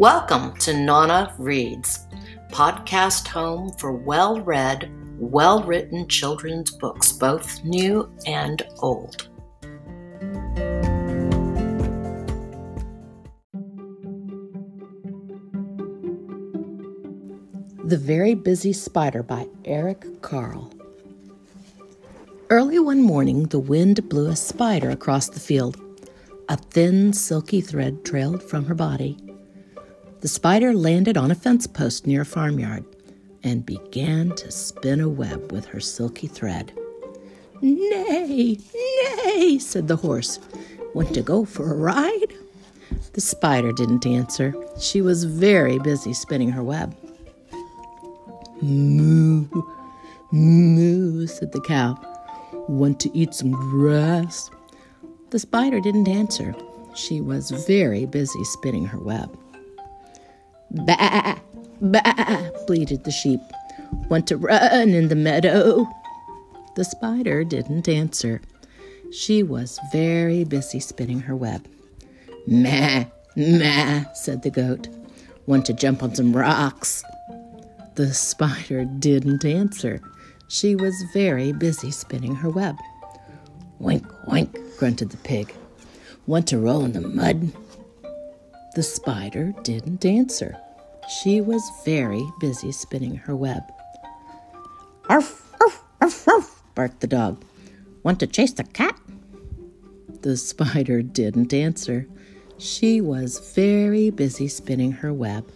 Welcome to Nana Reads, podcast home for well read, well written children's books, both new and old. The Very Busy Spider by Eric Carle. Early one morning, the wind blew a spider across the field. A thin, silky thread trailed from her body the spider landed on a fence post near a farmyard and began to spin a web with her silky thread. Neigh, neigh, said the horse. Want to go for a ride? The spider didn't answer. She was very busy spinning her web. Moo, moo, said the cow. Want to eat some grass? The spider didn't answer. She was very busy spinning her web. Bah, bah, bleated the sheep. Want to run in the meadow? The spider didn't answer. She was very busy spinning her web. Meh, meh, said the goat. Want to jump on some rocks? The spider didn't answer. She was very busy spinning her web. Wink, wink, grunted the pig. Want to roll in the mud? The spider didn't answer. She was very busy spinning her web. Arf, arf, arf, arf, barked the dog. Want to chase the cat? The spider didn't answer. She was very busy spinning her web.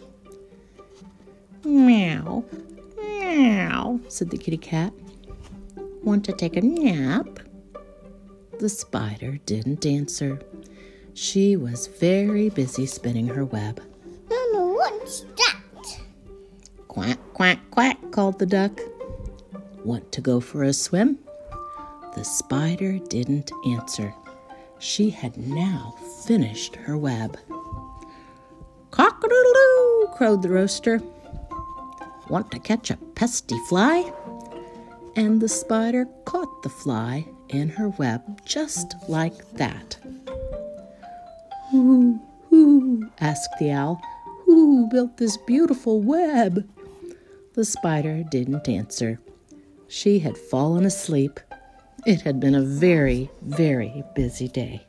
Meow, meow, said the kitty cat. Want to take a nap? The spider didn't answer. She was very busy spinning her web. Mama, what's that? Quack, quack, quack, called the duck. Want to go for a swim? The spider didn't answer. She had now finished her web. Cock a doodle doo, crowed the rooster. Want to catch a pesty fly? And the spider caught the fly in her web just like that. Who, who, asked the owl, who built this beautiful web? The spider didn't answer. She had fallen asleep. It had been a very, very busy day.